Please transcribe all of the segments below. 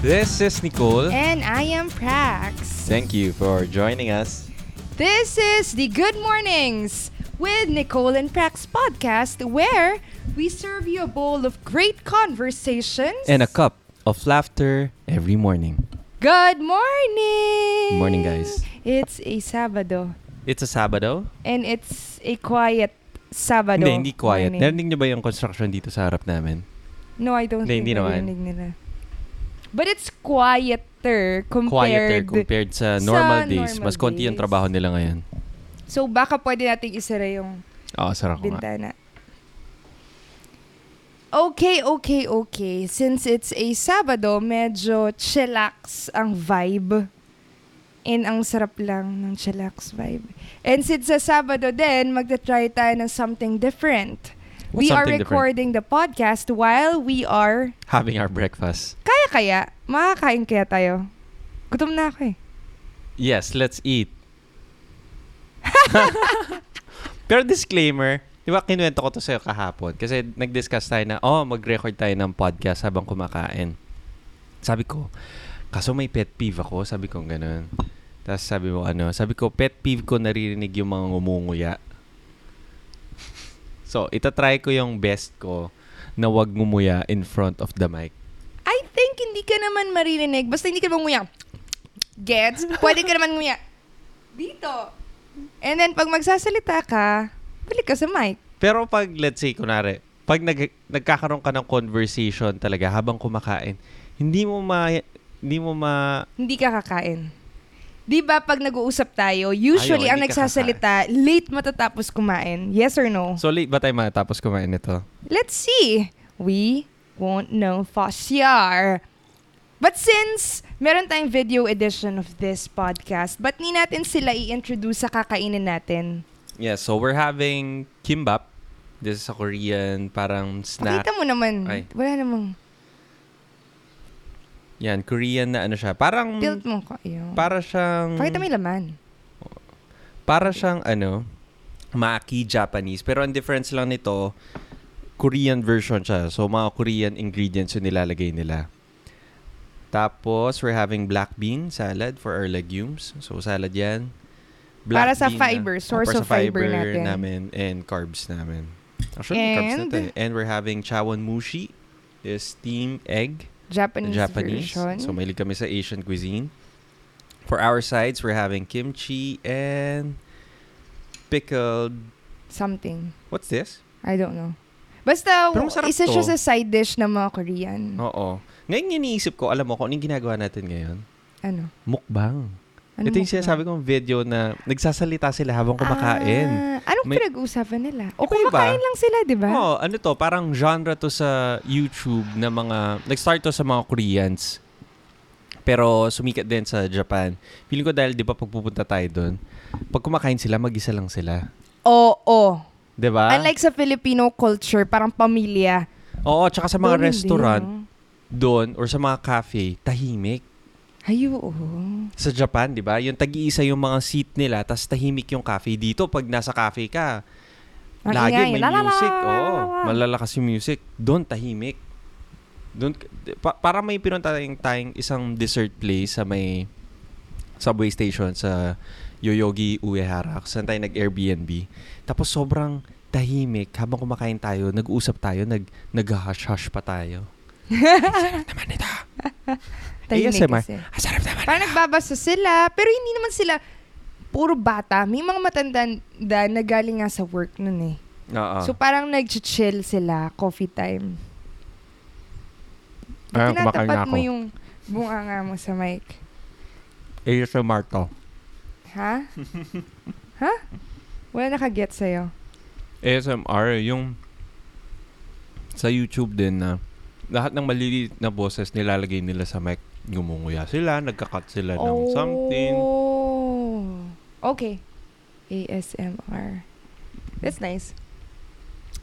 This is Nicole. And I am Prax. Thank you for joining us. This is the Good Mornings with Nicole and Prax podcast where we serve you a bowl of great conversations And a cup of laughter every morning. Good morning! Morning, guys. It's a Sabado It's a Sabado. and it's a quiet Sabado. Hindi, hindi quiet. morning. Narinig niyo ba yung construction dito sa harap namin? No, I don't Hindi, think hindi naman. narinig nila. But it's quieter compared. Quieter compared sa normal sa days. normal Mas konti yung days. trabaho nila ngayon. So baka pwede nating isara yung Oo, sarap ko nga. bintana. Okay, okay, okay. Since it's a Sabado, medyo chillax ang vibe. And ang sarap lang ng chillax vibe. And since sa Sabado din, magta-try tayo ng something different. What's we are something different? recording the podcast while we are... Having our breakfast. Kaya-kaya? Makakain kaya tayo? Gutom na ako eh. Yes, let's eat. Pero disclaimer, di ba kinuwento ko to sa'yo kahapon? Kasi nag-discuss tayo na, oh, mag-record tayo ng podcast habang kumakain. Sabi ko, kaso may pet peeve ako. Sabi ko ganun. Tapos sabi mo ano, sabi ko, pet peeve ko naririnig yung mga ngumunguya. So, itatry ko yung best ko na wag ngumuya in front of the mic. I think hindi ka naman maririnig. Basta hindi ka naman nguya. Gets? Pwede ka naman nguya. Dito. And then, pag magsasalita ka, balik ka sa mic. Pero pag, let's say, kunwari, pag nag, nagkakaroon ka ng conversation talaga habang kumakain, hindi mo ma, hindi mo ma, Hindi ka kakain. Di ba pag nag-uusap tayo, usually Ayaw, ang nagsasalita, late matatapos kumain. Yes or no? so late ba tayo matapos kumain nito? Let's see. We won't know for sure. But since meron tayong video edition of this podcast, ba't ni natin sila i-introduce sa kakainin natin? Yeah, so we're having kimbap. This is a Korean parang snack. Pakita mo naman. Ay. Wala namang Yan, Korean na ano siya. Parang, tilt mo ko. Ayun. para siyang, Pakita yung laman. para siyang ano, maki Japanese. Pero ang difference lang nito, Korean version siya. So, mga Korean ingredients yung nilalagay nila. Tapos, we're having black bean salad for our legumes. So, salad yan. Para sa bean fiber, na- source para of sa fiber natin. namin and carbs namin. Actually, may carbs na And? to eh. And we're having chawon mushi. Is steamed egg. Japanese, Japanese. version. So, mahilig kami sa Asian cuisine. For our sides, we're having kimchi and pickled... Something. What's this? I don't know. Basta, Pero isa siya to. sa side dish ng mga Korean. Oo. Ngayon iniisip ko, alam mo kung anong ginagawa natin ngayon? Ano? Mukbang. Ano Ito yung sinasabi kong video na nagsasalita sila habang kumakain. Ah, anong May- pinag-uusapan nila? O kumakain lang sila, di ba? Oo, ano to, parang genre to sa YouTube na mga, nag-start to sa mga Koreans. Pero sumikat din sa Japan. Feeling ko dahil, di ba, pagpupunta tayo doon, pag kumakain sila, mag-isa lang sila. Oo. Di ba? Unlike sa Filipino culture, parang pamilya. Oo, tsaka sa mga Doon restaurant, doon, or sa mga cafe, tahimik. Ay, oo. Sa Japan, di ba? Yung tag-iisa yung mga seat nila, tas tahimik yung cafe. Dito, pag nasa cafe ka, Ang lagi ingay. may La, la, la, music. Oo, la, la. malalakas yung music. Doon, tahimik. Doon, pa, parang may pinunta tayong, tayong isang dessert place sa may subway station sa Yoyogi Uehara. Saan tayo nag-Airbnb. Tapos sobrang tahimik. Habang kumakain tayo, nag-uusap tayo, nag, nag-hush-hush pa tayo. Ang sarap naman ito. Tahimik ASMR. kasi. Ang sarap naman Parang nagbabasa sila, pero hindi naman sila puro bata. May mga matanda na galing nga sa work nun eh. Oo. So parang nag-chill sila, coffee time. Ah, kumakain Tinatapat na ako. mo yung bunganga mo sa mic. ASMR to. Ha? ha? Wala nakaget sa'yo. ASMR, yung sa YouTube din na lahat ng maliliit na boses nilalagay nila sa mic. Gumunguya sila, nagka-cut sila ng something. Oh. Okay. ASMR. That's nice.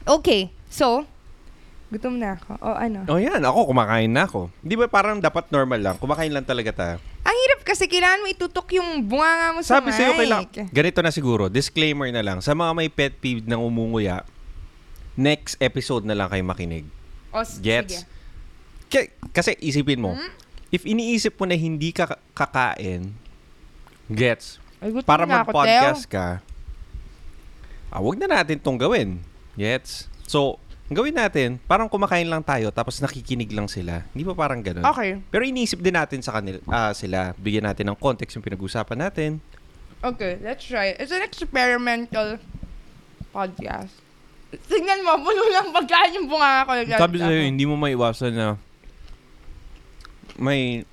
Okay. So, gutom na ako. O ano? Oh yan, ako kumakain na ako. Di ba parang dapat normal lang? Kumakain lang talaga tayo. Ang hirap kasi kailangan mo itutok yung bunganga mo sa Sabi mic. sa'yo, kailangan, ganito na siguro, disclaimer na lang. Sa mga may pet peeve ng umunguya, next episode na lang kayo makinig. O, s- Gets? sige. K- kasi isipin mo, Hmm? If iniisip mo na hindi ka kakain, gets, Ay, para mag-podcast ka, ah, wag na natin tong gawin. Gets? So, ang gawin natin, parang kumakain lang tayo tapos nakikinig lang sila. Hindi pa parang ganun. Okay. Pero iniisip din natin sa kanila, ah, sila. Bigyan natin ng context yung pinag-usapan natin. Okay, let's try it. It's an experimental podcast. Tingnan mo, puno lang pagkain yung bunga ko. Sabi sa'yo, hindi mo maiwasan na may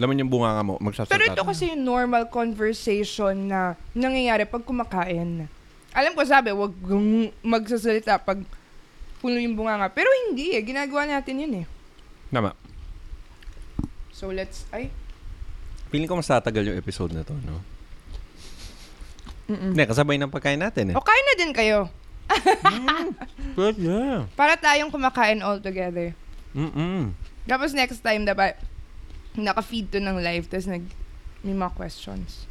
laman yung bunga mo, magsasalita. Pero ito kasi yung normal conversation na nangyayari pag kumakain. Alam ko sabi, wag magsasalita pag puno yung bunga Pero hindi eh. Ginagawa natin yun eh. Tama. So let's, ay. Feeling ko mas tatagal yung episode na to, no? Mm-mm. Hindi, kasabay ng pagkain natin eh. O kain na din kayo. But yeah. Para tayong kumakain all together. Mm-mm. Tapos next time, dapat naka-feed to ng live, tapos nag, may mga questions.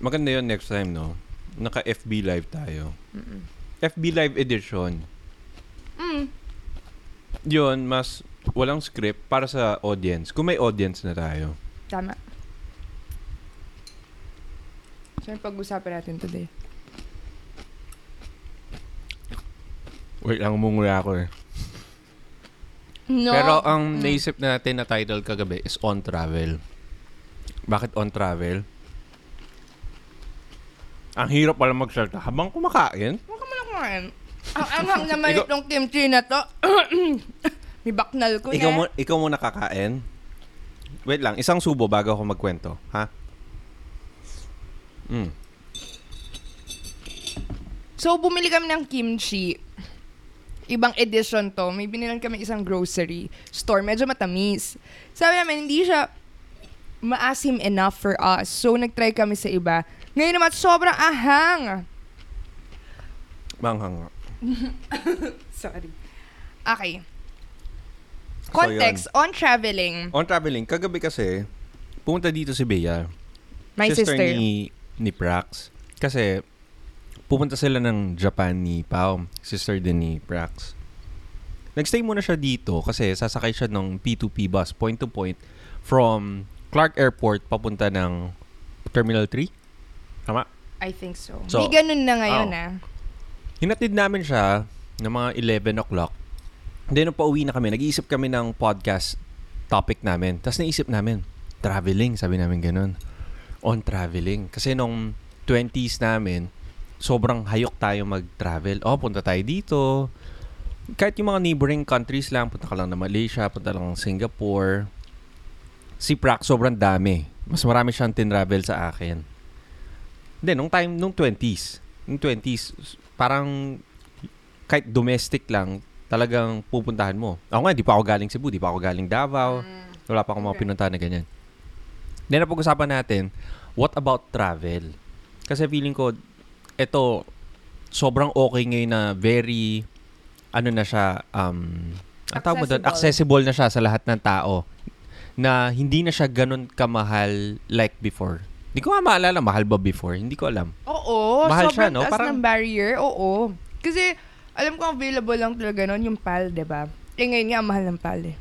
Maganda yun next time, no? Naka-FB live tayo. Mm-mm. FB live edition. Mm. Yun, mas walang script para sa audience. Kung may audience na tayo. Tama. So, yung pag-usapan natin today. Wait lang, umunguya ako eh. No. Pero ang Mm. naisip natin na title kagabi is On Travel. Bakit On Travel? Ang hirap pala magsalita habang kumakain. Huwag ka muna kumain. Ang anghang naman Ikaw- itong kimchi na to. may baknal ko Ikaw, na. mo, ikaw muna kakain. Wait lang, isang subo bago ako magkwento. Ha? Mm. So, bumili kami ng kimchi. Ibang edition to. May binilan kami isang grocery store. Medyo matamis. Sabi namin, hindi siya maasim enough for us. So, nag-try kami sa iba. Ngayon naman, sobrang ahang. Manghang. Sorry. Okay. Context on traveling. On traveling, kagabi kasi, pumunta dito si Bea. My sister. ni, ni Prax. Kasi, pupunta sila ng Japan ni Pao. Sister din ni Prax. Nagstay muna siya dito kasi sasakay siya ng P2P bus, point to point, from Clark Airport papunta ng Terminal 3. Tama? I think so. So, May ganun na ngayon oh. ah. Hinatid namin siya ng mga 11 o'clock. Then, nung pauwi na kami, nag-iisip kami ng podcast topic namin. Tapos naisip namin, traveling, sabi namin ganun. On traveling. Kasi nung 20s namin, sobrang hayok tayo mag-travel. Oh, punta tayo dito. Kahit yung mga neighboring countries lang, punta ka lang na Malaysia, punta lang ng Singapore. Si Prac, sobrang dami. Mas marami siyang tinravel sa akin. Hindi, nung time, nung 20s. Nung 20s, parang kahit domestic lang, talagang pupuntahan mo. Ako nga, di pa ako galing Cebu, di pa ako galing Davao. Wala pa akong mga Okay. pinuntahan na ganyan. Then, napag-usapan natin, what about travel? Kasi feeling ko, ito, sobrang okay ngayon na very, ano na siya, um, ang tawag mo doon, accessible na siya sa lahat ng tao. Na hindi na siya ganun kamahal like before. Hindi ko nga maalala, mahal ba before? Hindi ko alam. Oo, Mahal siya, sobrang no? Parang- ng barrier. Oo. Kasi, alam ko available lang talaga nun yung PAL, di ba? Eh ngayon nga, ang mahal ng PAL eh.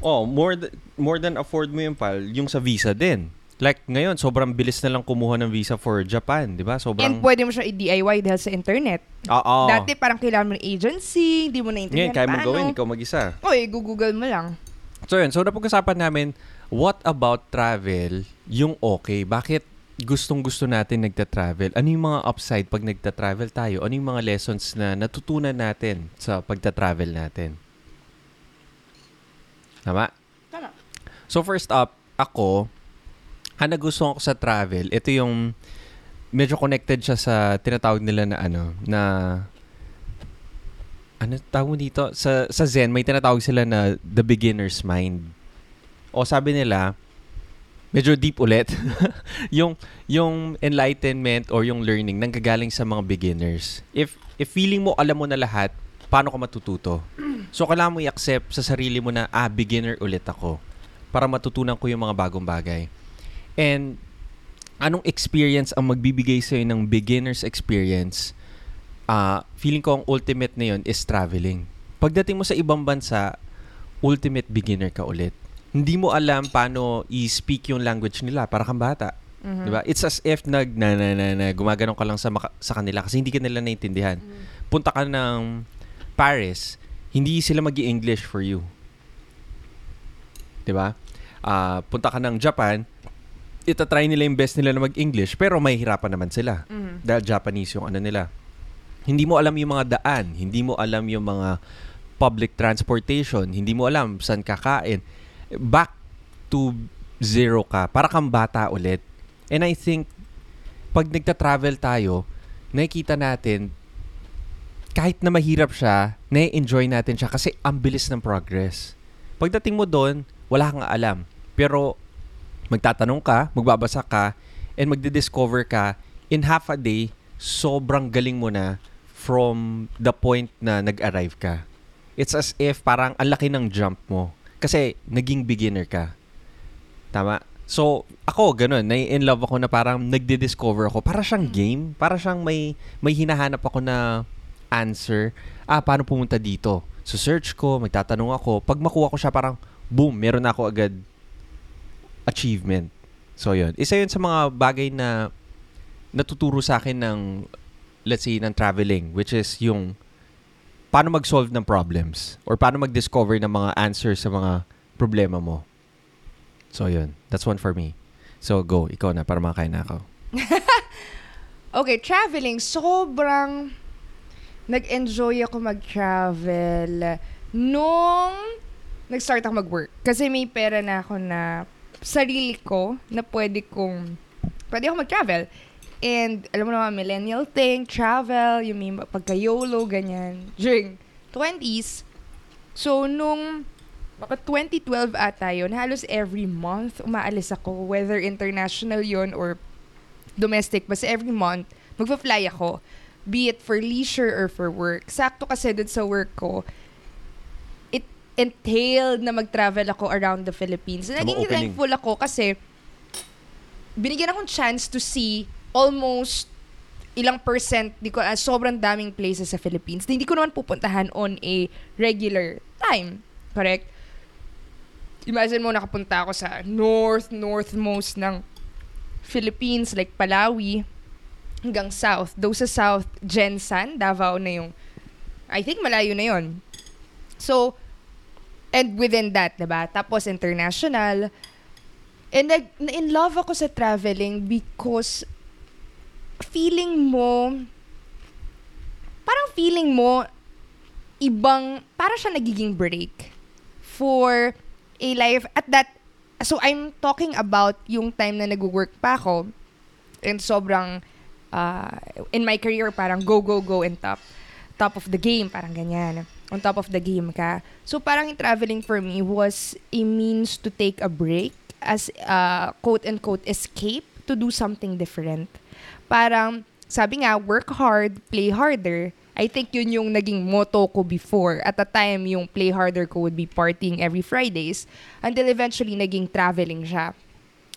Oh, more th- more than afford mo yung pal, yung sa visa din. Like ngayon, sobrang bilis na lang kumuha ng visa for Japan, 'di ba? And Sobrang pwede mo siya i-DIY dahil sa internet. Oo. Dati parang kailangan mo ng agency, hindi mo Ngayon, naintindihan kaya mo paano. gawin ikaw mag-isa. Oy, google mo lang. So yun, so napag-usapan namin, what about travel yung okay? Bakit gustong-gusto natin nagta-travel? Ano yung mga upside pag nagta-travel tayo? Ano yung mga lessons na natutunan natin sa pagta-travel natin? Tama? Tama. So first up, ako, ang nagustuhan ko sa travel, ito yung medyo connected siya sa tinatawag nila na ano, na ano tawag dito? Sa, sa Zen, may tinatawag sila na the beginner's mind. O sabi nila, medyo deep ulit, yung, yung enlightenment or yung learning nanggagaling sa mga beginners. If, if feeling mo alam mo na lahat, paano ka matututo? So, kailangan mo i-accept sa sarili mo na, ah, beginner ulit ako para matutunan ko yung mga bagong bagay. And, anong experience ang magbibigay sa'yo ng beginner's experience? Ah, feeling ko ang ultimate na yun is traveling. Pagdating mo sa ibang bansa, ultimate beginner ka ulit. Hindi mo alam paano i-speak yung language nila para kang bata. Mhm. 'Di ba? It's as if nag na, na, na, na gumagano ka lang sa maka- sa kanila kasi hindi ka nila naintindihan. Punta ka ng Paris, hindi sila magi english for you. 'Di ba? Ah, punta ka ng Japan, itatry nila yung best nila na mag-English pero may hirapan naman sila Mhm. dahil Japanese yung ano nila. Hindi mo alam yung mga daan, hindi mo alam yung mga public transportation, hindi mo alam saan kakain. Back to zero ka, para kang bata ulit. And I think, pag nagta-travel tayo, nakikita natin, kahit na mahirap siya, na-enjoy natin siya kasi ang bilis ng progress. Pagdating mo doon, wala kang alam. Pero, magtatanong ka, magbabasa ka, and magdi-discover ka, in half a day, sobrang galing mo na from the point na nag-arrive ka. It's as if parang ang laki ng jump mo. Kasi naging beginner ka. Tama? So, ako, ganun. Nai-in love ako na parang nagdi-discover ako. Para siyang game. Para siyang may, may hinahanap ako na answer. Ah, paano pumunta dito? So, search ko, magtatanong ako. Pag makuha ko siya, parang, boom, meron na ako agad achievement. So, yun. Isa yun sa mga bagay na natuturo sa akin ng, let's say, ng traveling, which is yung paano mag-solve ng problems or paano mag-discover ng mga answers sa mga problema mo. So, yun. That's one for me. So, go. Ikaw na para makain na ako. Okay, traveling. Sobrang nag-enjoy ako mag-travel nung nag-start ako mag-work. Kasi may pera na ako na sarili ko na pwede kong, pwede ako mag-travel. And alam mo naman, millennial thing, travel, yung may pagka-YOLO, ganyan. During 20s, so nung baka 2012 ata yun, halos every month umaalis ako, whether international yon or domestic, basta every month, magpa-fly ako. Be it for leisure or for work. Sakto kasi dun sa work ko, entailed na mag-travel ako around the Philippines. Naging thankful ako kasi binigyan akong chance to see almost ilang percent, di ko, ah, sobrang daming places sa Philippines. na Hindi ko naman pupuntahan on a regular time. Correct? Imagine mo, nakapunta ako sa north, northmost ng Philippines, like Palawi, hanggang south. Though sa south, Jensan, Davao na yung, I think malayo na yon. So, and within that, diba? Tapos international. And nag, in love ako sa traveling because feeling mo, parang feeling mo, ibang, para siya nagiging break for a life at that, so I'm talking about yung time na nag-work pa ako and sobrang, uh, in my career, parang go, go, go and top, top of the game, parang ganyan. On top of the game ka. So parang traveling for me was a means to take a break as uh, quote-unquote escape to do something different. Parang, sabi nga, work hard, play harder. I think yun yung naging motto ko before. At the time, yung play harder ko would be partying every Fridays until eventually naging traveling siya.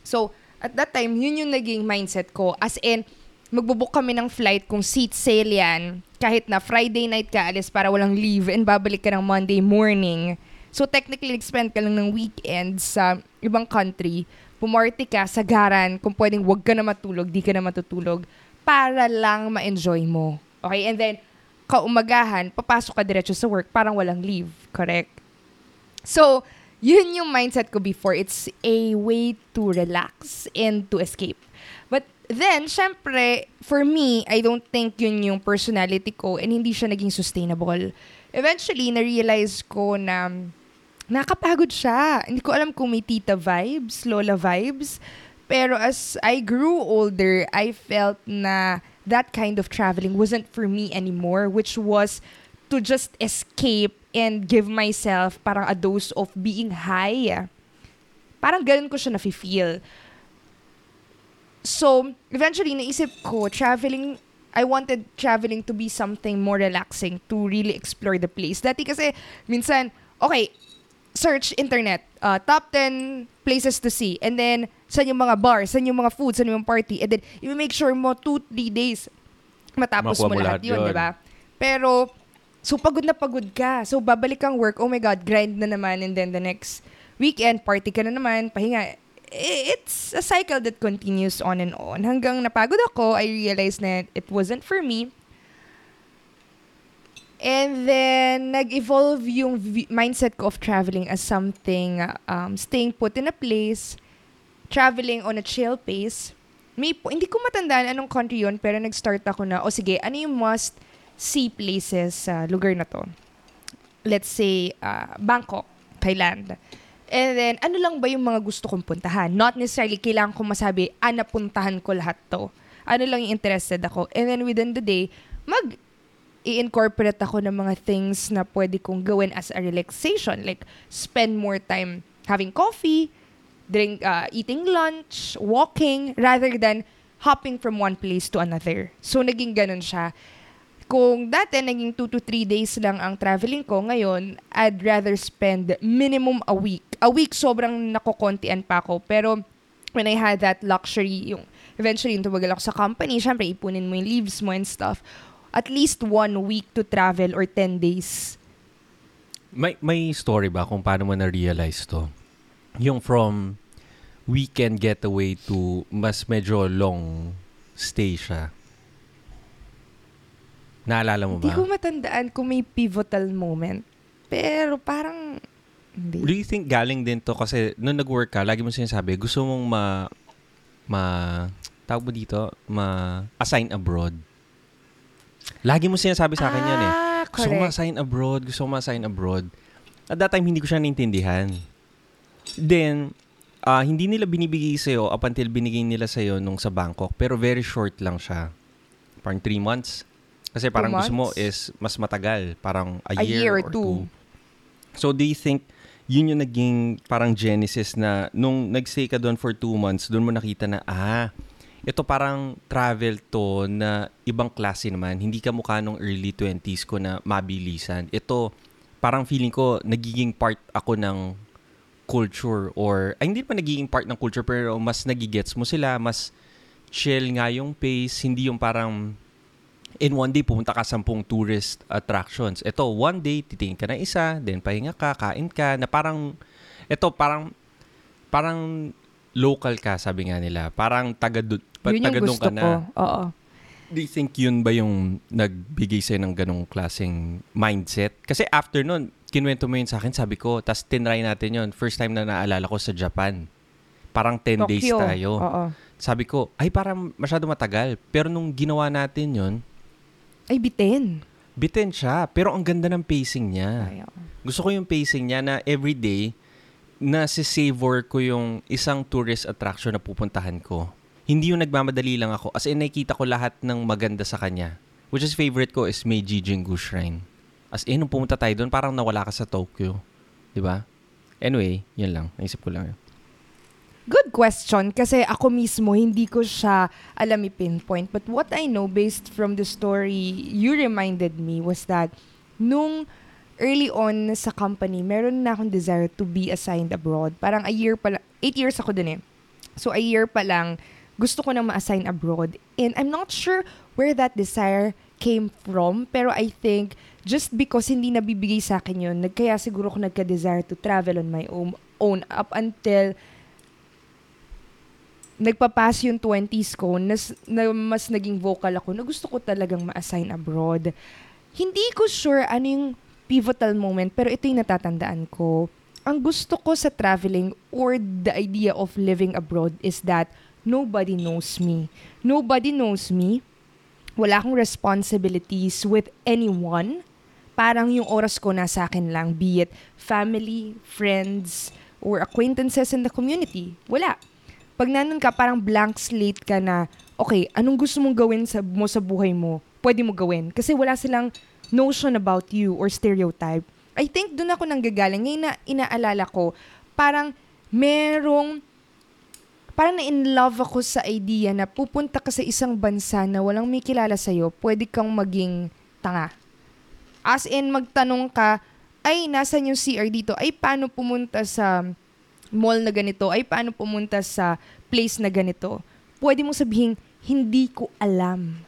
So, at that time, yun yung naging mindset ko. As in, magbubook kami ng flight kung seat sale yan. Kahit na Friday night ka alis para walang leave and babalik ka ng Monday morning. So, technically, nag-spend ka lang ng weekend sa ibang country. Pumarty ka, sagaran, kung pwedeng wag ka na matulog, di ka na matutulog, para lang ma-enjoy mo. Okay? And then, kaumagahan, papasok ka diretso sa work, parang walang leave. Correct? So, yun yung mindset ko before. It's a way to relax and to escape. Then, syempre, for me, I don't think yun yung personality ko and hindi siya naging sustainable. Eventually, na-realize ko na nakapagod siya. Hindi ko alam kung may tita vibes, lola vibes. Pero as I grew older, I felt na that kind of traveling wasn't for me anymore, which was to just escape and give myself parang a dose of being high. Parang ganun ko siya nafe-feel. So, eventually, naisip ko, traveling, I wanted traveling to be something more relaxing to really explore the place. Dati kasi, minsan, okay, search internet, uh, top 10 places to see, and then, saan yung mga bars, saan yung mga food, saan yung party, and then, you make sure mo 2-3 days matapos Makuha mo lahat lahat yun, yun. di ba? Pero, So, pagod na pagod ka. So, babalik kang work, oh my God, grind na naman. And then the next weekend, party ka na naman, pahinga. It's a cycle that continues on and on. Hanggang napagod ako, I realized na it wasn't for me. And then, nag-evolve yung v- mindset ko of traveling as something, um, staying put in a place, traveling on a chill pace. May, po- hindi ko matandaan anong country yun, pero nag-start ako na, o sige, ano yung must see places sa lugar na to? Let's say, uh, Bangkok, Thailand. And then, ano lang ba yung mga gusto kong puntahan? Not necessarily kailangan ko masabi, ah, napuntahan ko lahat to. Ano lang yung interested ako. And then, within the day, mag i-incorporate ako ng mga things na pwede kong gawin as a relaxation. Like, spend more time having coffee, drink, uh, eating lunch, walking, rather than hopping from one place to another. So, naging ganun siya. Kung dati, naging 2 to 3 days lang ang traveling ko, ngayon, I'd rather spend minimum a week. A week, sobrang nakokontian pa ako. Pero, when I had that luxury, yung eventually, yung tumagal ako sa company, syempre, ipunin mo yung leaves mo and stuff. At least one week to travel or 10 days. May, may story ba kung paano mo na-realize to? Yung from weekend getaway to mas medyo long stay siya. Naalala mo Hindi ba? ko matandaan kung may pivotal moment. Pero parang, hindi. Do you think galing din to kasi nung nag-work ka, lagi mo sinasabi, gusto mong ma, ma, tawag mo dito, ma-assign abroad. Lagi mo sinasabi sa akin yan eh. Ah, Gusto ko correct. ma-assign abroad, gusto ko ma-assign abroad. At that time, hindi ko siya naintindihan. Then, ah, hindi nila binibigay sa'yo up until binigay nila sa'yo nung sa Bangkok. Pero very short lang siya. Parang three months. Kasi parang gusto mo is mas matagal. Parang a, A year or or two. two. So, do you think yun yung naging parang genesis na nung nagstay ka doon for two months, doon mo nakita na, ah, ito parang travel to na ibang klase naman. Hindi ka mukha nung early 20s ko na mabilisan. Ito, parang feeling ko, nagiging part ako ng culture or, ay hindi pa nagiging part ng culture pero mas nagigets mo sila, mas chill nga yung pace, hindi yung parang in one day pumunta ka sampung tourist attractions. Ito, one day titingin ka na isa, then pahinga ka, kain ka, na parang, ito parang, parang local ka, sabi nga nila. Parang taga, pa- Yun taga yung doon gusto ka na. ko. Oo. Do you think yun ba yung nagbigay sa'yo ng ganong klaseng mindset? Kasi after nun, kinuwento mo yun sa akin, sabi ko, tas tinry natin yun. First time na naalala ko sa Japan. Parang 10 days Tokyo. tayo. Oo. Sabi ko, ay parang masyado matagal. Pero nung ginawa natin yun, Ay, bitin. bitin siya. Pero ang ganda ng pacing niya. Ay. Gusto ko yung pacing niya na everyday, na savor ko yung isang tourist attraction na pupuntahan ko. Hindi yung nagmamadali lang ako. As in, nakikita ko lahat ng maganda sa kanya. Which is favorite ko is Meiji Jingu Shrine. As in, nung pumunta tayo doon, parang nawala ka sa Tokyo. Di ba? Anyway, yun lang. Naisip ko lang yun. Good question kasi ako mismo hindi ko siya alam i-pinpoint. But what I know based from the story you reminded me was that nung early on sa company, meron na akong desire to be assigned abroad. Parang a year pa lang, eight years ako dun eh. So a year pa lang, gusto ko na ma-assign abroad. And I'm not sure where that desire came from, pero I think just because hindi nabibigay sa akin yun, nagkaya siguro ko nagka-desire to travel on my own, own up until nagpapas yung 20s ko, nas, na mas naging vocal ako na gusto ko talagang ma-assign abroad. Hindi ko sure ano yung pivotal moment, pero ito yung natatandaan ko. Ang gusto ko sa traveling or the idea of living abroad is that nobody knows me. Nobody knows me. Wala akong responsibilities with anyone. Parang yung oras ko nasa akin lang, be it family, friends, or acquaintances in the community. Wala pag nandun ka, parang blank slate ka na, okay, anong gusto mong gawin sa, mo sa buhay mo, pwede mo gawin. Kasi wala silang notion about you or stereotype. I think doon ako nanggagaling. Ngayon na inaalala ko, parang merong, parang na-in love ako sa idea na pupunta ka sa isang bansa na walang may kilala sa'yo, pwede kang maging tanga. As in, magtanong ka, ay, nasan yung CR dito? Ay, paano pumunta sa mall na ganito, ay paano pumunta sa place na ganito, pwede mo sabihin, hindi ko alam.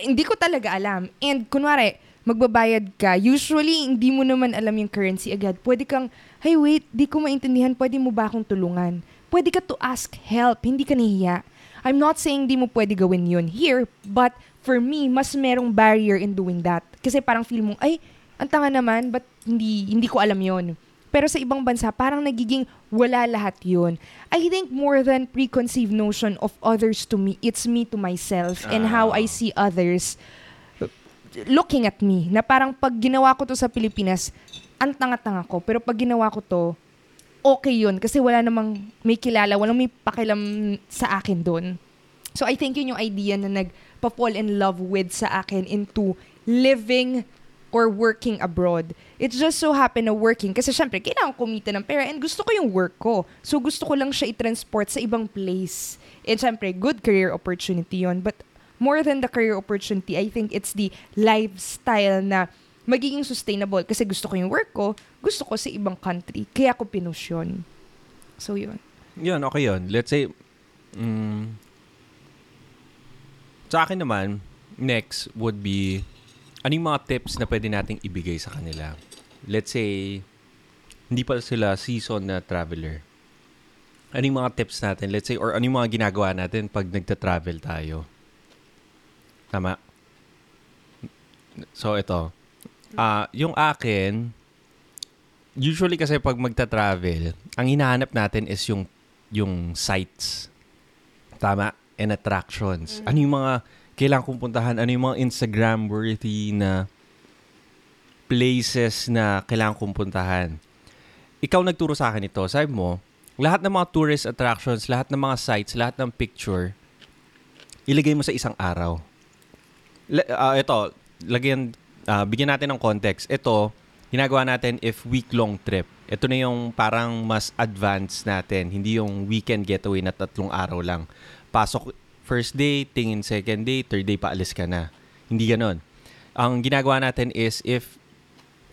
Hindi ko talaga alam. And kunwari, magbabayad ka, usually, hindi mo naman alam yung currency agad. Pwede kang, hey, wait, di ko maintindihan, pwede mo ba akong tulungan? Pwede ka to ask help, hindi ka nahiya. I'm not saying di mo pwede gawin yun here, but for me, mas merong barrier in doing that. Kasi parang feel mo, ay, ang tanga naman, but hindi, hindi ko alam yon pero sa ibang bansa, parang nagiging wala lahat yun. I think more than preconceived notion of others to me, it's me to myself and how I see others looking at me. Na parang pag ginawa ko to sa Pilipinas, ang tanga-tanga ko. Pero pag ginawa ko to, okay yun. Kasi wala namang may kilala, walang may pakilam sa akin doon. So I think yun yung idea na nagpa-fall in love with sa akin into living or working abroad. It just so happen na working kasi syempre kailangan kumita ng pera and gusto ko yung work ko. So gusto ko lang siya i-transport sa ibang place. And syempre good career opportunity yon But more than the career opportunity, I think it's the lifestyle na magiging sustainable kasi gusto ko yung work ko, gusto ko sa ibang country. Kaya ko pinush yun. So yun. Yun, okay yun. Let's say, mm, sa akin naman, next would be ano yung mga tips na pwede nating ibigay sa kanila? Let's say, hindi pa sila season na traveler. Ano yung mga tips natin? Let's say, or ano yung mga ginagawa natin pag nagta-travel tayo? Tama? So, ito. Uh, yung akin, usually kasi pag magta-travel, ang hinahanap natin is yung yung sites. Tama? And attractions. Ano yung mga kailangan kong puntahan? Ano yung mga Instagram-worthy na places na kailangan kong puntahan? Ikaw nagturo sa akin ito. Sabi mo, lahat ng mga tourist attractions, lahat ng mga sites, lahat ng picture, ilagay mo sa isang araw. L- uh, ito, lagyan, uh, bigyan natin ng context. Ito, ginagawa natin if week-long trip. Ito na yung parang mas advanced natin, hindi yung weekend getaway na tatlong araw lang. Pasok first day, tingin second day, third day paalis ka na. Hindi ganon. Ang ginagawa natin is if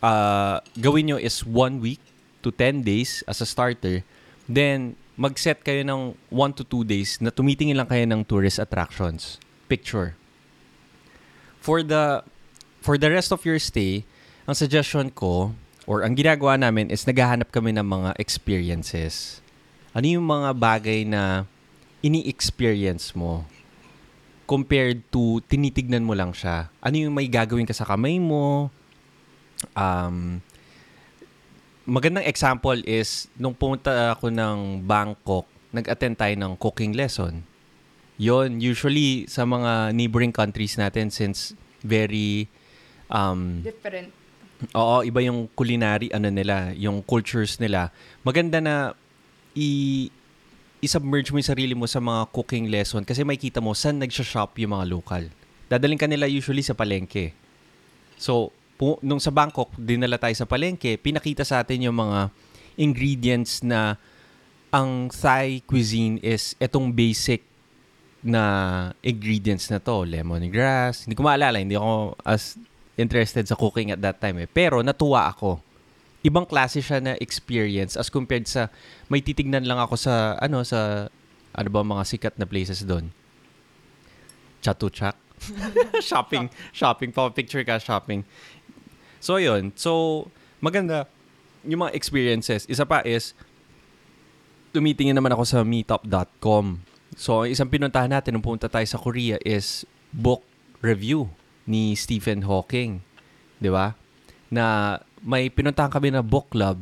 uh, gawin nyo is one week to 10 days as a starter, then mag-set kayo ng 1 to 2 days na tumitingin lang kayo ng tourist attractions. Picture. For the for the rest of your stay, ang suggestion ko or ang ginagawa namin is naghahanap kami ng mga experiences. Ano yung mga bagay na ini-experience mo compared to tinitignan mo lang siya? Ano yung may gagawin ka sa kamay mo? Um, magandang example is, nung pumunta ako ng Bangkok, nag-attend tayo ng cooking lesson. Yon usually sa mga neighboring countries natin since very um, different. Oo, iba yung culinary ano nila, yung cultures nila. Maganda na i isubmerge mo yung sarili mo sa mga cooking lesson kasi makikita mo saan nagsha-shop yung mga local. Dadaling ka nila usually sa palengke. So, nung sa Bangkok, dinala tayo sa palengke, pinakita sa atin yung mga ingredients na ang Thai cuisine is etong basic na ingredients na to. Lemongrass. Hindi ko maalala. Hindi ako as interested sa cooking at that time eh. Pero natuwa ako ibang klase siya na experience as compared sa may titignan lang ako sa ano sa ano ba mga sikat na places doon. Chatuchak. shopping, shopping pa picture ka shopping. So yun. So maganda yung mga experiences. Isa pa is tumitingin naman ako sa meetup.com. So isang pinuntahan natin nung pumunta tayo sa Korea is book review ni Stephen Hawking. 'Di ba? Na may pinuntahan kami na book club.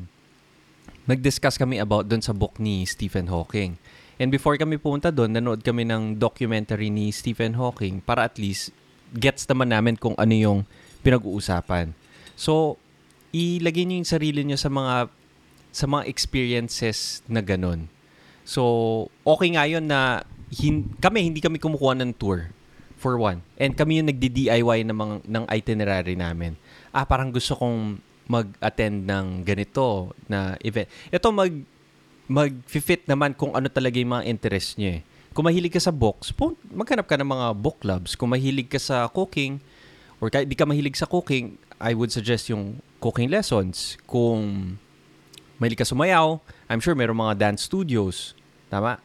Nag-discuss kami about doon sa book ni Stephen Hawking. And before kami pumunta doon, nanood kami ng documentary ni Stephen Hawking para at least gets naman namin kung ano yung pinag-uusapan. So, ilagay niyo yung sarili niyo sa mga sa mga experiences na ganun. So, okay nga yun na hin- kami, hindi kami kumukuha ng tour for one. And kami yung nagdi-DIY ng, mga, ng itinerary namin. Ah, parang gusto kong mag-attend ng ganito na event. Ito mag mag-fit naman kung ano talaga yung mga interest niyo eh. Kung mahilig ka sa books, maghanap ka ng mga book clubs. Kung mahilig ka sa cooking, or kahit di ka mahilig sa cooking, I would suggest yung cooking lessons. Kung mahilig ka sumayaw, I'm sure mayroong mga dance studios. Tama?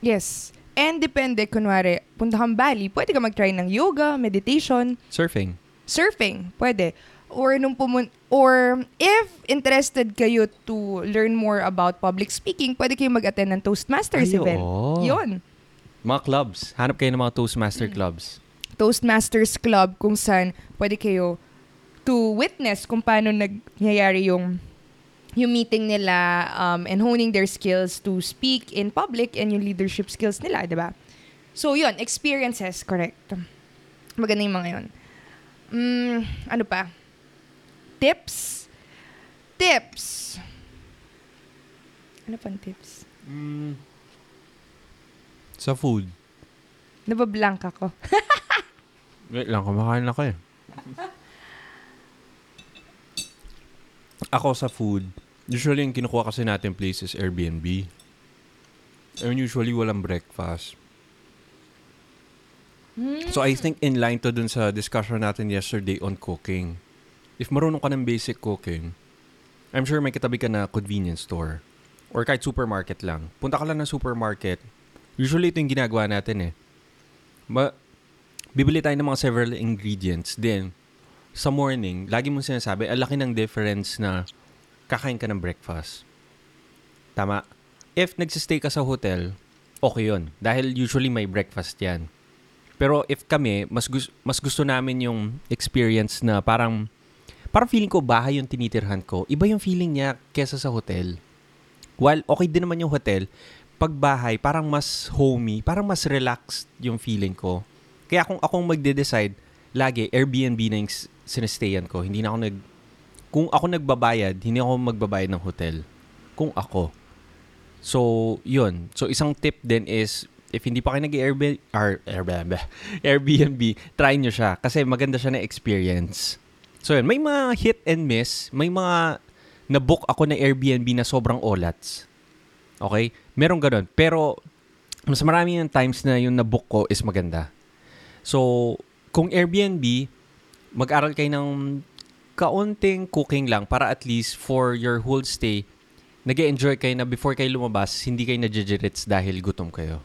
Yes. And depende, kunwari, punta kang Bali, pwede ka mag-try ng yoga, meditation. Surfing. surfing, pwede. Or nung pumun or if interested kayo to learn more about public speaking, pwede kayo mag-attend ng Toastmasters Ay, event. oo. Yun. Mga clubs. Hanap kayo ng mga Toastmaster clubs. Toastmasters Club kung saan pwede kayo to witness kung paano nagyayari yung yung meeting nila um, and honing their skills to speak in public and yung leadership skills nila, di ba? So, yun, experiences, correct. Maganda yung mga yun. Mm, ano pa? Tips? Tips. Ano pang tips? Sa food. Nabablank ako. Wait lang, kumakain ako eh. ako sa food, usually yung kinukuha kasi natin place is Airbnb. And usually walang breakfast. So I think in line to dun sa discussion natin yesterday on cooking. If marunong ka ng basic cooking, I'm sure may katabi ka na convenience store. Or kahit supermarket lang. Punta ka lang ng supermarket. Usually ito yung ginagawa natin eh. Ma bibili tayo ng mga several ingredients. Then, sa morning, lagi mong sinasabi, ang laki ng difference na kakain ka ng breakfast. Tama. If nagsistay ka sa hotel, okay yun. Dahil usually may breakfast yan. Pero if kami, mas, gus- mas gusto namin yung experience na parang, parang feeling ko bahay yung tinitirhan ko. Iba yung feeling niya kesa sa hotel. While okay din naman yung hotel, pag bahay, parang mas homey, parang mas relaxed yung feeling ko. Kaya kung akong magde-decide, lagi Airbnb na yung s- sinastayan ko. Hindi na ako nag... Kung ako nagbabayad, hindi ako magbabayad ng hotel. Kung ako. So, yun. So, isang tip din is, if hindi pa kayo nag-Airbnb, Airbnb, Airbnb, try nyo siya. Kasi maganda siya na experience. So, yun. May mga hit and miss. May mga na-book ako na Airbnb na sobrang olats. Okay? Merong ganun. Pero, mas marami yung times na yung na-book ko is maganda. So, kung Airbnb, mag-aral kayo ng kaunting cooking lang para at least for your whole stay, nag enjoy kayo na before kayo lumabas, hindi kayo nadjijirits dahil gutom kayo.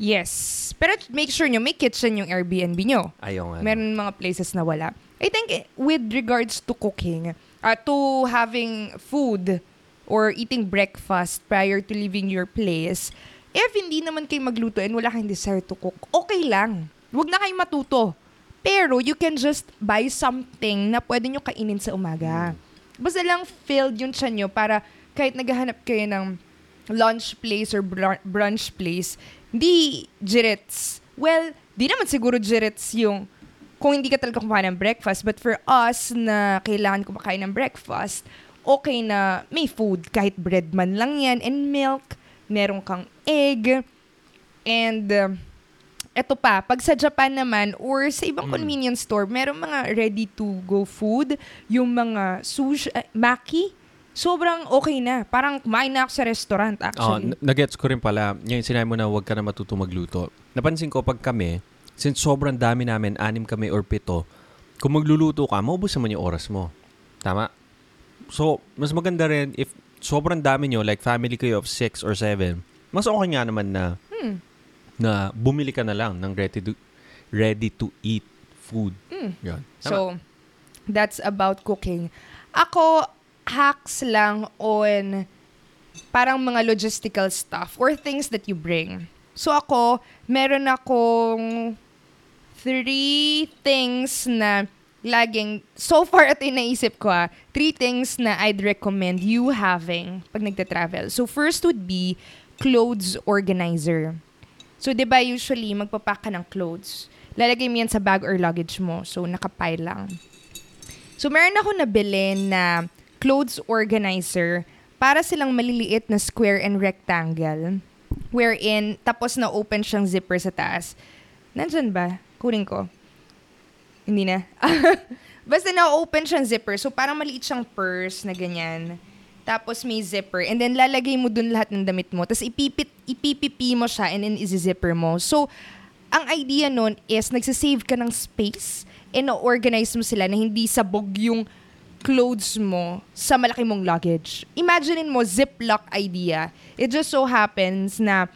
Yes. Pero make sure nyo, may kitchen yung Airbnb nyo. Ayaw nga. Meron mga places na wala. I think with regards to cooking, uh, to having food or eating breakfast prior to leaving your place, if hindi naman kayo magluto and wala kayong desire to cook, okay lang. Huwag na kayong matuto. Pero you can just buy something na pwede nyo kainin sa umaga. Basta lang filled yung tiyan nyo para kahit naghahanap kayo ng lunch place or br- brunch place, di jirits. Well, di naman siguro jirits yung kung hindi ka talaga kumain ng breakfast. But for us na kailangan kumakain ng breakfast, okay na may food. Kahit bread man lang yan and milk. Meron kang egg. And uh, eto pa, pag sa Japan naman or sa ibang Mm. convenience store, meron mga ready-to-go food. Yung mga sushi, uh, maki, sobrang okay na. Parang kumain na ako sa restaurant Oh, actually. n- nagets ko rin pala, yung sinabi mo na huwag ka na matuto magluto. Napansin ko pag kami, since sobrang dami namin, anim kami or pito, kung magluluto ka, maubos naman yung oras mo. Tama? So, mas maganda rin if sobrang dami nyo, like family kayo of six or seven, mas okay nga naman na Hmm. na bumili ka na lang ng ready to, ready to eat food. Hmm. Yun. Tama. So, that's about cooking. Ako, hacks lang on parang mga logistical stuff or things that you bring. So ako, meron akong three things na laging, so far ito yung naisip ko ah, three things na I'd recommend you having pag nagta-travel. So first would be clothes organizer. So 'di ba usually magpapack ka ng clothes. Lalagay mo yan sa bag or luggage mo. So nakapile lang. So meron ako nabili na clothes organizer para silang maliliit na square and rectangle wherein tapos na open siyang zipper sa taas. Nandyan ba? Kunin ko. Hindi na. Basta na-open siyang zipper. So parang maliit siyang purse na ganyan. Tapos may zipper. And then lalagay mo dun lahat ng damit mo. Tapos ipipit, ipipipi mo siya and then isi-zipper mo. So, ang idea nun is nagsisave ka ng space and na-organize mo sila na hindi sabog yung clothes mo sa malaki mong luggage. Imagine mo, ziplock idea. It just so happens na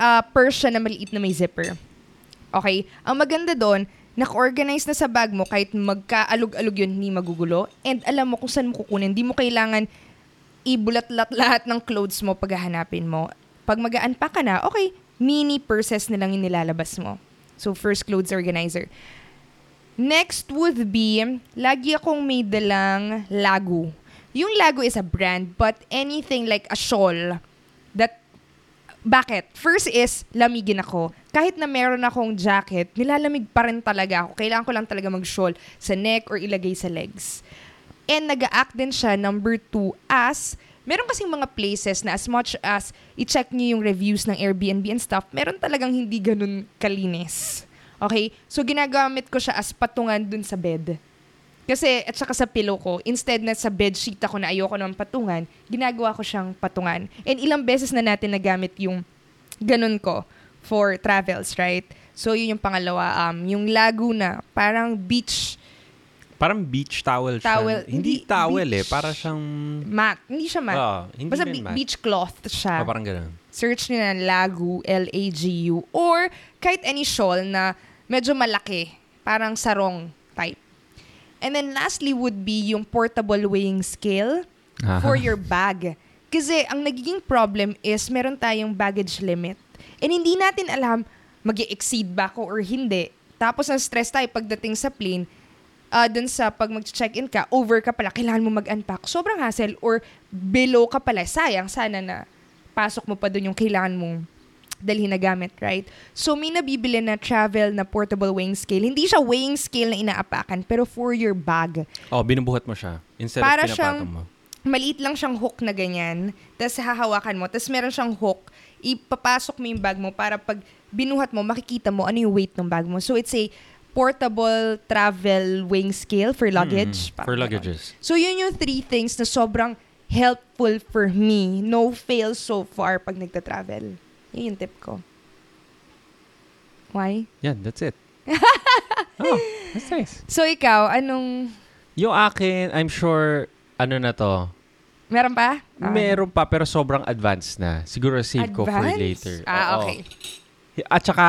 uh, purse siya na maliit na may zipper. Okay? Ang maganda doon, naka-organize na sa bag mo kahit magkaalog-alog yun, hindi magugulo. And alam mo kung saan mo kukunin. Hindi mo kailangan ibulat-lat lahat ng clothes mo pag hahanapin mo. Pag mag-unpack ka na, okay, mini purses na lang yung nilalabas mo. So, first clothes organizer. Next would be, lagi akong may dalang lagu. Yung lagu is a brand, but anything like a shawl that bakit? First is, lamigin ako. Kahit na meron akong jacket, nilalamig pa rin talaga ako. Kailangan ko lang talaga mag-shawl sa neck or ilagay sa legs. And nag act din siya, number two, as meron kasing mga places na as much as i-check niyo yung reviews ng Airbnb and stuff, meron talagang hindi ganun kalinis. Okay? So, ginagamit ko siya as patungan dun sa bed. Kasi, at saka sa pillow ko, instead na sa bedsheet ako na ayoko naman patungan, ginagawa ko siyang patungan. And ilang beses na natin nagamit yung ganun ko for travels, right? So, yun yung pangalawa. Um, yung Laguna, parang beach Parang beach towel siya. Towel. Hindi, Hindi towel eh. beach. Para siyang... mat. Hindi siya mat. Oo, hindi Basta be- mat. beach cloth siya. Oh, parang ganun. Search nyo na Lagu, L-A-G-U. Or kahit any shawl na medyo malaki. Parang sarong type. And then lastly would be yung portable weighing scale Aha. for your bag. Kasi ang nagiging problem is meron tayong baggage limit. And hindi natin alam mag exceed ba ako or hindi. Tapos na-stress tayo pagdating sa plane, uh, dun sa pag mag-check-in ka, over ka pala, kailangan mo mag-unpack. Sobrang hassle or below ka pala. Sayang, sana na pasok mo pa dun yung kailangan mong dalhin na gamit, right? So, may nabibili na travel na portable weighing scale. Hindi siya weighing scale na inaapakan, pero for your bag. Oh, binubuhat mo siya. Instead Para of pinapatong siyang- mo. Maliit lang siyang hook na ganyan. Tapos hahawakan mo. Tapos meron siyang hook. Ipapasok mo yung bag mo para pag binuhat mo, makikita mo ano yung weight ng bag mo. So, it's a portable travel weighing scale for luggage. Mm, for luggages. So, yun yung three things na sobrang helpful for me. No fail so far pag nagta-travel. Yun yung tip ko. Why? Yan, that's it. oh, that's nice. So, ikaw, anong... Yung akin, I'm sure, ano na to, Meron pa? Ah, meron pa pero sobrang advanced na. Siguro save ko for later. Ah, Oo. okay. At saka,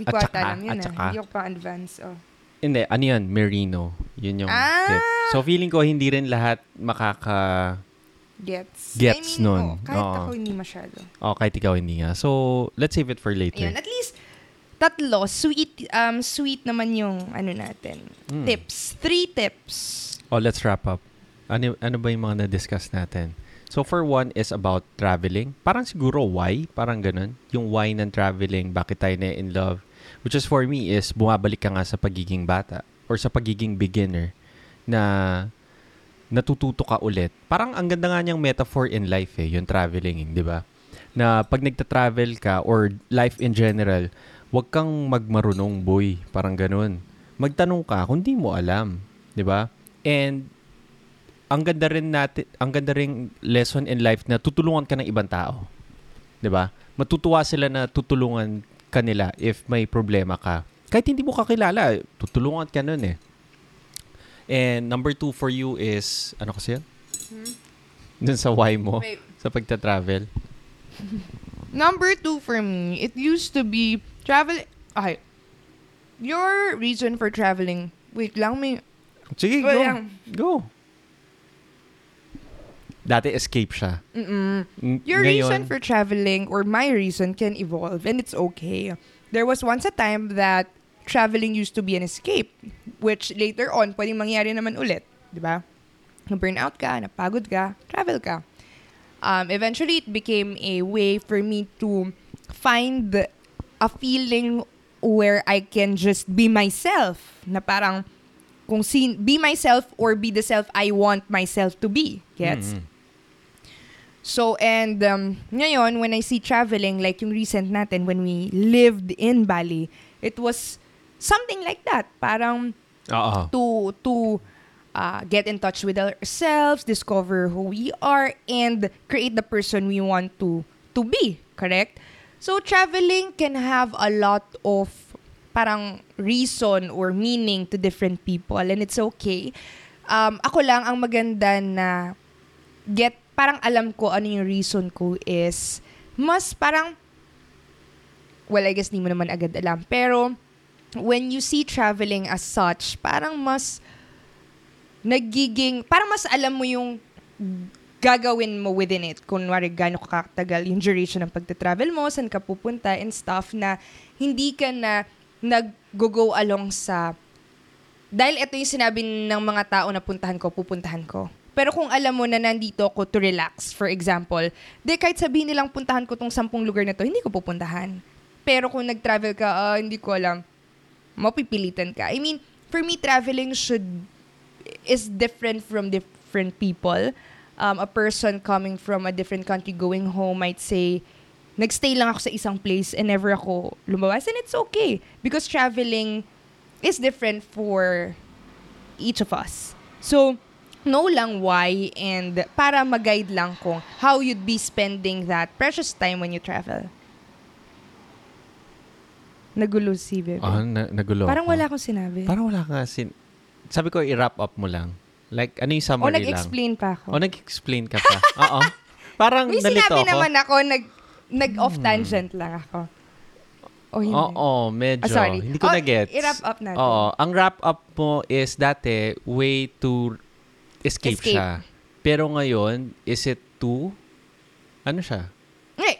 Hindi at ko saka, ata alam yun at ah. saka, Hindi ko pa advance. Oh. hindi, ano yan, merino. Yun yung Ah! tip. So, feeling ko hindi rin lahat makaka, Gets. Gets I mean, nun. oh, kahit Oo. ako hindi masyado. oh, kahit ikaw hindi nga. So, let's save it for later. Ayun, at least, tatlo, sweet, um, sweet naman yung, ano natin, Hmm. tips. Three tips. Oh, let's wrap up. Ano, ano ba yung mga na-discuss natin? So, for one is about traveling. Parang siguro why, parang ganun. Yung why ng traveling, bakit tayo na in love. Which is for me is bumabalik ka nga sa pagiging bata or sa pagiging beginner na natututo ka ulit. Parang ang ganda nga niyang metaphor in life eh, yung traveling, di ba? Na pag nagta-travel ka or life in general, wag kang magmarunong boy, parang ganun. Magtanong ka kung di mo alam, di ba? And ang ganda rin natin, ang ganda ring lesson in life na tutulungan ka ng ibang tao. 'Di ba? Matutuwa sila na tutulungan kanila if may problema ka. Kahit hindi mo kakilala, tutulungan ka nun eh. And number two for you is, ano kasi yun? Dun sa why mo, Wait. sa pagta-travel. Number two for me, it used to be travel. Okay. Your reason for traveling. Wait lang, may... Sige, Wait go. lang. Go. Dati escape siya. Mm-mm. Your ngayon, reason for traveling or my reason can evolve and it's okay. There was once a time that traveling used to be an escape, which later on, pwedeng mangyari naman ulit. Di ba? Na-burnout ka, napagod ka, travel ka. Um, eventually, it became a way for me to find a feeling where I can just be myself. Na parang, kung sin be myself or be the self I want myself to be. Gets? Mm-mm. So, and um, ngayon, when I see traveling, like yung recent natin, when we lived in Bali, it was something like that. Parang Oo. to, to uh, get in touch with ourselves, discover who we are, and create the person we want to, to be. Correct? So, traveling can have a lot of parang reason or meaning to different people and it's okay. Um, ako lang ang maganda na get parang alam ko ano yung reason ko is mas parang well I guess di mo naman agad alam pero when you see traveling as such, parang mas nagiging, parang mas alam mo yung gagawin mo within it. Kunwari, gano'n ka katagal yung duration ng pagta-travel mo, saan ka pupunta and stuff na hindi ka na nag-go along sa dahil ito yung sinabi ng mga tao na puntahan ko, pupuntahan ko. Pero kung alam mo na nandito ako to relax, for example, di kahit sabihin nilang puntahan ko tong sampung lugar na to, hindi ko pupuntahan. Pero kung nag-travel ka, ah, hindi ko alam, mapipilitan ka. I mean, for me, traveling should is different from different people. Um, a person coming from a different country going home might say, nagstay lang ako sa isang place and never ako lumabas. And it's okay. Because traveling is different for each of us. So, know lang why and para mag-guide lang kung how you'd be spending that precious time when you travel. Nagulo si Bebe. Ah, na- nagulo Parang ako. wala akong sinabi. Parang wala ka sin... Sabi ko, i-wrap up mo lang. Like, ano yung o summary lang? nag-explain pa ako. O nag-explain ka pa. Oo. Parang May nalito sinabi ako. naman ako, nag, nag-off tangent lang ako. O hindi. Oo, medyo. Ah, sorry. Hindi ko Oh, na-gets. i-wrap up natin. Oo. Ang wrap up mo is dati, way to escape, Escape. siya. Pero ngayon, is it to... Ano siya?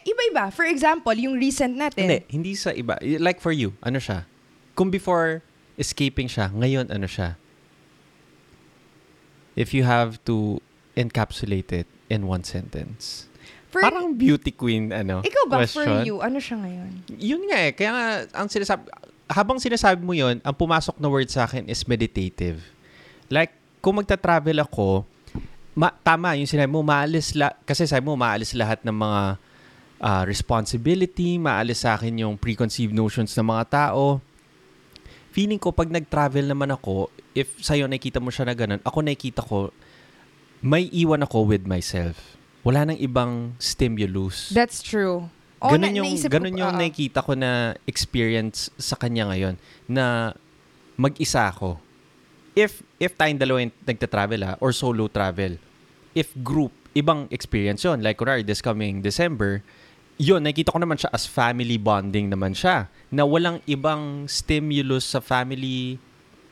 Iba-iba. For example, yung recent natin. Hindi, hindi sa iba. Like for you, ano siya? Kung before escaping siya, ngayon ano siya? If you have to encapsulate it in one sentence. For, Parang beauty queen, ano, ikaw ba, question. for you, ano siya ngayon? Yun nga eh. Kaya nga, ang sinasabi, habang sinasabi mo yun, ang pumasok na word sa akin is meditative. Like, kung magta-travel ako, ma- tama, yung sinabi mo, maalis la- kasi sabi mo, maalis lahat ng mga ah, responsibility, maalis sa akin yung preconceived notions ng mga tao. Feeling ko, pag nag-travel naman ako, if sa'yo nakita mo siya na ganun, ako nakita ko, may iwan ako with myself. Wala nang ibang stimulus That's true. Oo, ganun na- yung, naisip ganun yung oo. nakikita ko na experience sa kanya ngayon na mag-isa ako. If if tayong dalawa yung nagta-travel ha, or solo travel. If group, ibang experience yon Like, kunwari, this coming December, yun, nakikita ko naman siya as family bonding naman siya. Na walang ibang stimulus sa family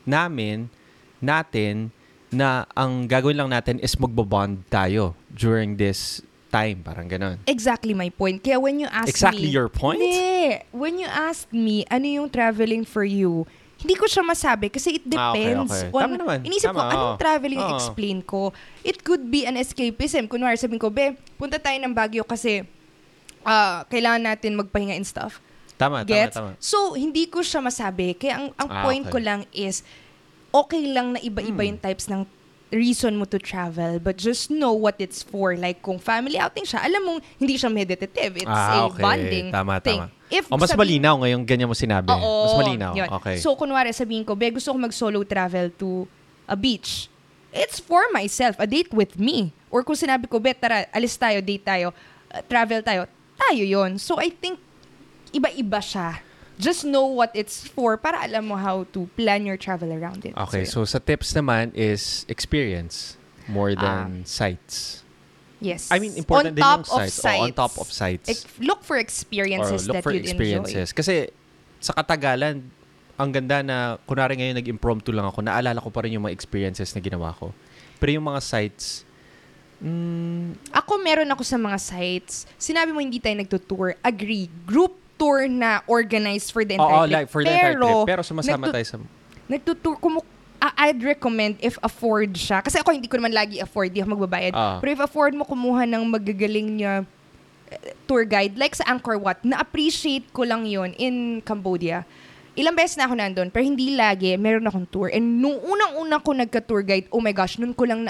namin, natin, na ang gagawin lang natin is magbabond tayo during this time. Parang ganon. Exactly my point. Kaya when you ask Exactly me... your point? Hindi. When you asked me, ano yung traveling for you, hindi ko siya masabi kasi it Ah, okay, depends okay. on... Tama naman. Inisip ko, Tama, anong oo. traveling Oo. explain ko? It could be an escapism. Kunwari sabihin ko, be, punta tayo ng Baguio kasi ah, kailangan natin magpahinga and stuff. Tama, Gets? tama, tama. So, hindi ko siya masabi. Kaya ang, ang Ah, point okay. ko lang is, okay lang na iba-iba Hmm. yung types ng reason mo to travel. But just know what it's for. Like, kung family outing siya, alam mong hindi siya meditative. It's Ah, a okay. bonding Tama, thing. tama. If O, mas sabi- malinaw ngayong ganyan mo sinabi. Oo. mas malinaw. yun. Okay. So, kunwari sabihin ko, be, gusto ko mag-solo travel to a beach. It's for myself. A date with me. Or kung sinabi ko, be, tara, alis tayo, date tayo, uh, travel tayo, tayo yon So, I think, iba-iba siya. Just know what it's for para alam mo how to plan your travel around it. okay, So, so sa tips naman is experience more Ah. than sights. yes. I mean, important on din top yung sights. Of sites. Oh, on top of sights. Ex- look for experiences Or look that for you'd experiences. Kasi sa katagalan, ang ganda na, kunwari ngayon nag-impromptu lang ako, naalala ko pa rin yung mga experiences na ginawa ko. Pero yung mga sites, mm. Ako, meron ako sa mga sites. Sinabi mo hindi tayo nagtutour. Agree. Group tour na organized for the entire oo, trip. like for the entire Pero, trip. Pero sumasama nagtu- tayo sa... nagtutour, kumu- ah, I'd recommend if afford siya. Kasi ako hindi ko naman lagi afford, di ako magbabayad. Ah. Pero if afford mo kumuha ng magagaling niya eh, tour guide, like sa Angkor Wat, na-appreciate ko lang yon in Cambodia. Ilang beses na ako nandun, pero hindi lagi, meron akong tour. And nung unang-una ko nagka-tour guide, oh my gosh, nun ko lang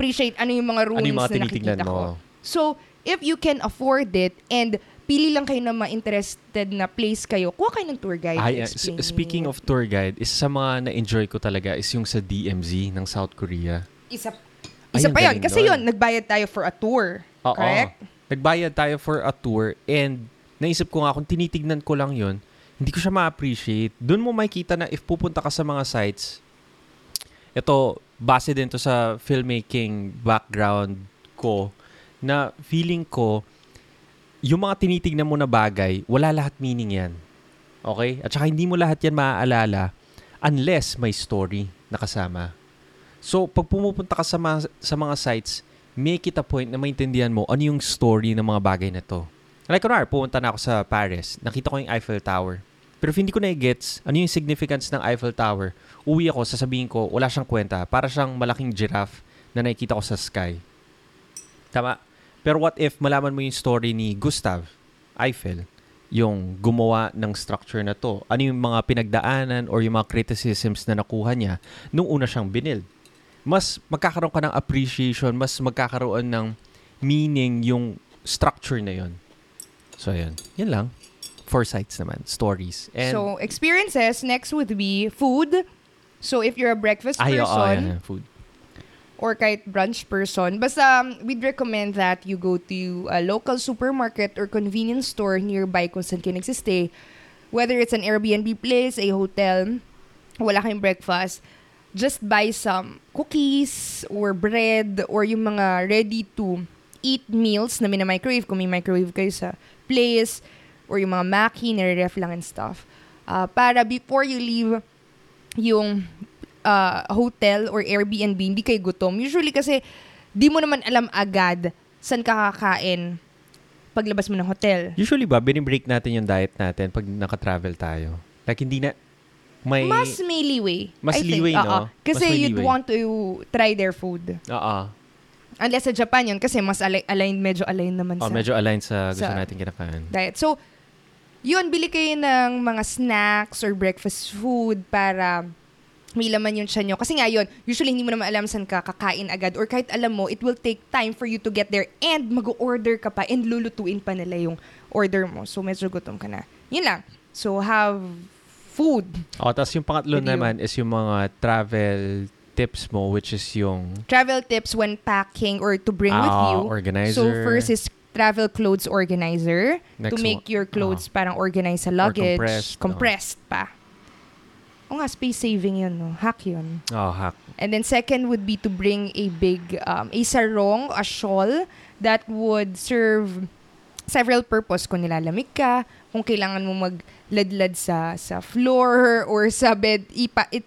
na-appreciate ano yung mga ruins Ano yung mga na nakikita mo? ko. So, if you can afford it, and pili lang kayo na ma-interested na place kayo, kuha kayo ng tour guide. Ay, uh, speaking it. of tour guide, isa sa mga na-enjoy ko talaga is yung sa DMZ ng South Korea. Isa, Ay, isa ang pa yun. Kasi yun, nagbayad tayo for a tour. Oo. Correct? Nagbayad tayo for a tour and naisip ko nga kung tinitignan ko lang yun, hindi ko siya ma-appreciate. Doon mo makikita na if pupunta ka sa mga sites, ito, base din to sa filmmaking background ko, na feeling ko, yung mga tinitignan mo na bagay, wala lahat meaning yan. Okay? At saka hindi mo lahat yan maaalala unless may story na kasama. So, pag pumupunta ka sa mga, sa mga sites, make it a point na maintindihan mo ano yung story ng mga bagay na to. Like, kunwari, pumunta na ako sa Paris, nakita ko yung Eiffel Tower. Pero hindi ko na-gets ano yung significance ng Eiffel Tower, uwi ako, sasabihin ko, wala siyang kwenta. Para siyang malaking giraffe na nakikita ko sa sky. Tama? Pero what if malaman mo yung story ni Gustav Eiffel, yung gumawa ng structure na to? Ano yung mga pinagdaanan or yung mga criticisms na nakuha niya nung una siyang binild? Mas magkakaroon ka ng appreciation, mas magkakaroon ng meaning yung structure na yon. So, yun. Yan lang. Foresights naman. Stories. And, so, experiences, next would be food. So, if you're a breakfast ay, person, yan, food. or kahit brunch person. Basta, um, we'd recommend that you go to a local supermarket or convenience store nearby kung saan kayo nagsistay. Whether it's an Airbnb place, a hotel, wala kayong breakfast, just buy some cookies or bread or yung mga ready to eat meals na mina-microwave kung may microwave kayo sa place or yung mga maki, nire-ref lang and stuff. Uh, para before you leave yung uh, hotel or Airbnb, hindi kayo gutom. Usually kasi, di mo naman alam agad saan ka kakain paglabas mo ng hotel. Usually ba, binibreak natin yung diet natin pag naka-travel tayo? Like, hindi na, may... Mas may leeway. Mas I think. leeway, no? Oo. Kasi Mas you'd leeway. want to try their food. Oo. Unless sa Japan yun, kasi mas ali- aligned, medyo aligned naman Oh, sa medyo aligned sa gusto sa- natin kinakain. diet. So, yun, bili kayo ng mga snacks or breakfast food para may laman yung tiyan nyo. Kasi nga yun, usually hindi mo naman alam saan ka kakain agad or kahit alam mo, it will take time for you to get there and mag-order ka pa and lulutuin pa nila yung order mo. So, medyo gutom ka na. Yun lang. So, have food. Oh, tapos yung pangatlo With you. naman is yung mga travel tips mo which is yung Travel tips when packing or to bring with ah, you. organizer. So, first is travel clothes organizer Next to make one- your clothes ah. parang organized sa luggage. compressed, no? compressed pa. O nga, space saving yun, no? Hack yun. Oh, hack. And then second would be to bring a big, um, a sarong, a shawl that would serve several purpose. Kung nilalamig ka, kung kailangan mo magladlad sa sa floor or sa bed, ipa, it,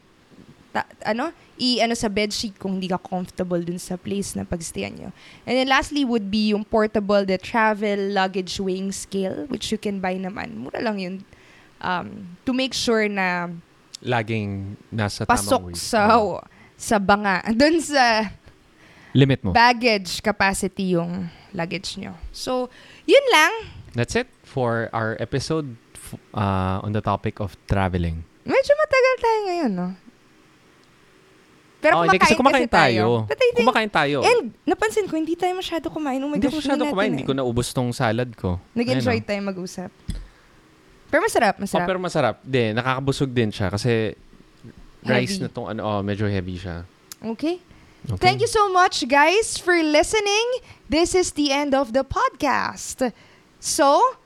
ta- ano, i ano sa bed sheet kung hindi ka comfortable dun sa place na pagstayan nyo. And then lastly would be yung portable the travel luggage weighing scale which you can buy naman. Mura lang yun. Um, to make sure na Laging nasa pasok tamang weight. sa Oh. sa banga. Doon sa Limit mo. baggage capacity yung luggage nyo. So, yun lang. That's it for our episode uh, on the topic of traveling. Medyo matagal tayo ngayon, no? Pero oh, hindi, kasi kumakain tayo. But I think- Kumakain tayo. And napansin ko, hindi tayo masyado kumain. Oh my hindi ko gosh, masyado kumain. eh. Hindi ko naubos tong salad ko. Nag-enjoy Ayun, tayo mag-usap. Pero masarap, oh. Oh, masarap. pero masarap. Hindi, nakakabusog din siya kasi rice Heavy. na tong ano, oh, medyo heavy siya. Okay. Okay. Thank you so much, guys, for listening. This is the end of the podcast. So,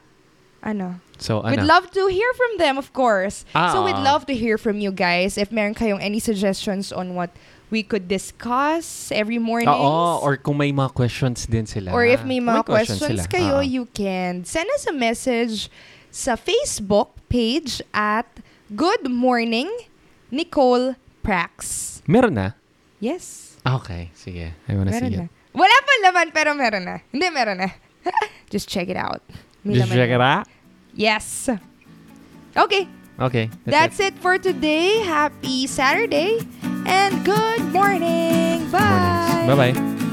ano? So, ano? We'd love to hear from them, of course. Ah, so we'd ah. love to hear from you guys. If meron kayong any suggestions on what we could discuss every morning. Oo, or kung may mga questions din sila. Or if may mga questions, sila. kayo, Ah. you can send us a message sa Facebook page at Good Morning Nicole Prax. Meron na? Yes. Okay. Sige. I wanna Meron see na. it. Wala pa laman, pero meron na. Hindi, meron na. Just check it out. May Just check it out. Yes. Okay. Okay. That's, it. for today. Happy Saturday and good morning. Bye. Bye-bye.